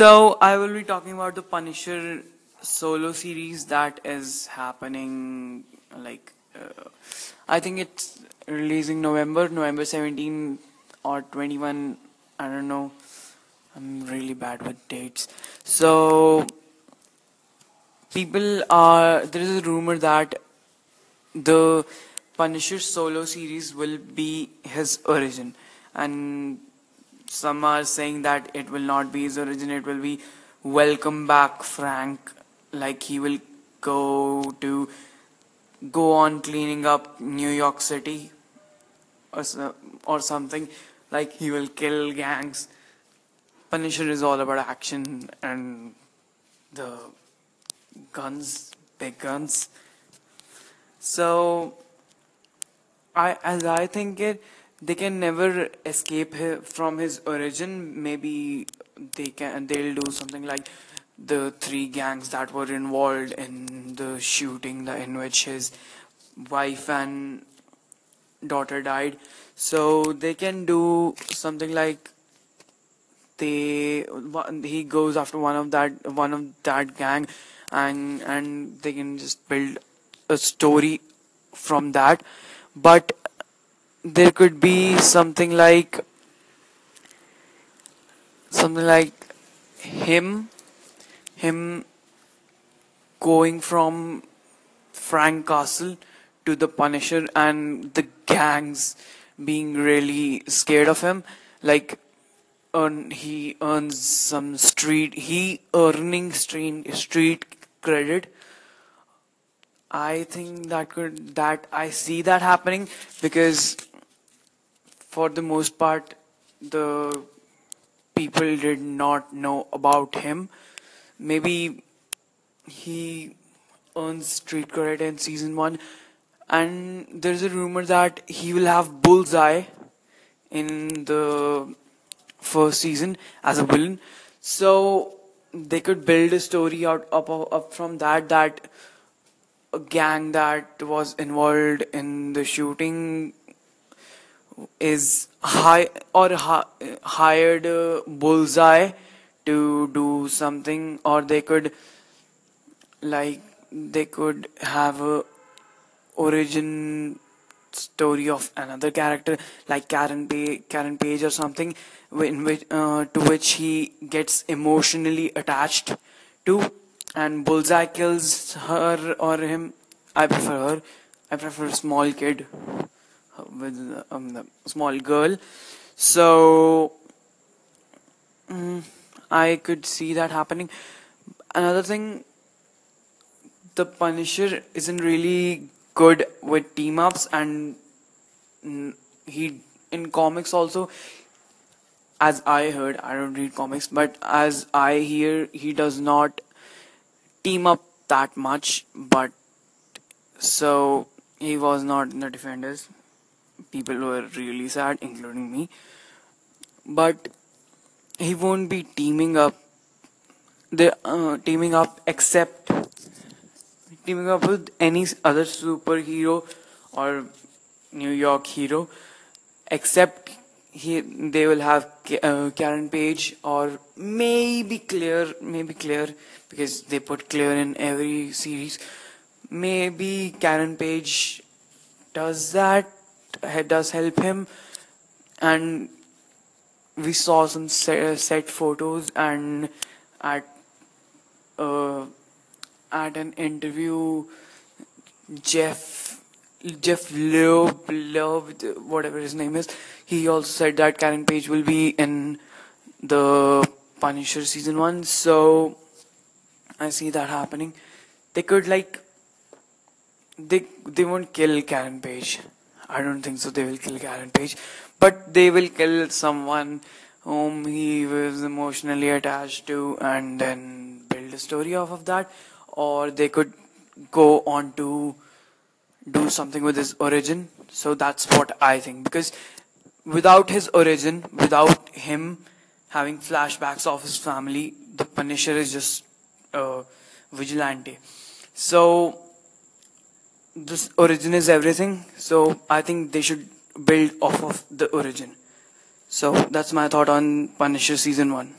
So I will be talking about the Punisher solo series that is happening. Like, uh, I think it's releasing November, November 17 or 21. I don't know. I'm really bad with dates. So people are. There is a rumor that the Punisher solo series will be his origin, and some are saying that it will not be his origin. It will be welcome back Frank. Like he will go to go on cleaning up New York City or or something. Like he will kill gangs. Punisher is all about action and the guns, big guns. So I, as I think it, they can never escape from his origin. Maybe they can. They'll do something like the three gangs that were involved in the shooting, in which his wife and daughter died. So they can do something like they he goes after one of that one of that gang and and they can just build a story from that but there could be something like something like him him going from Frank Castle to the Punisher and the gangs being really scared of him. Like earn he earns some street he earning street street credit. I think that could that I see that happening because for the most part the people did not know about him. Maybe he earns street credit in season one, and there's a rumor that he will have Bullseye in the first season as a villain. So they could build a story out up up from that that a gang that was involved in the shooting is high or hi- hired bullseye to do something or they could like they could have a origin story of another character like Karen Page, Karen Page or something in which uh, to which he gets emotionally attached to and Bullseye kills her or him. I prefer her. I prefer a small kid with um, the small girl. So mm, I could see that happening. Another thing, the Punisher isn't really good with team ups, and mm, he in comics also. As I heard, I don't read comics, but as I hear, he does not team up that much. But so he was not in the defenders. People were really sad, including me. But he won't be teaming up. The uh, teaming up except teaming up with any other superhero or New York hero, except he they will have uh, Karen Page or maybe Claire, maybe Claire because they put Claire in every series. Maybe Karen Page does that, does help him, and we saw some set, set photos and at uh, at an interview Jeph Jeph Loeb, Loeb, whatever his name is, he also said that Karen Page will be in the Punisher season one. So I see that happening. They could like they they won't kill Karen Page. I don't think so. They will kill Karen Page, but they will kill someone whom he was emotionally attached to, and then build a story off of that. Or they could go on to do something with his origin. So that's what I think. Because without his origin, without him having flashbacks of his family, the Punisher is just a vigilante. So this origin is everything. So I think they should build off of the origin. So that's my thought on Punisher season one.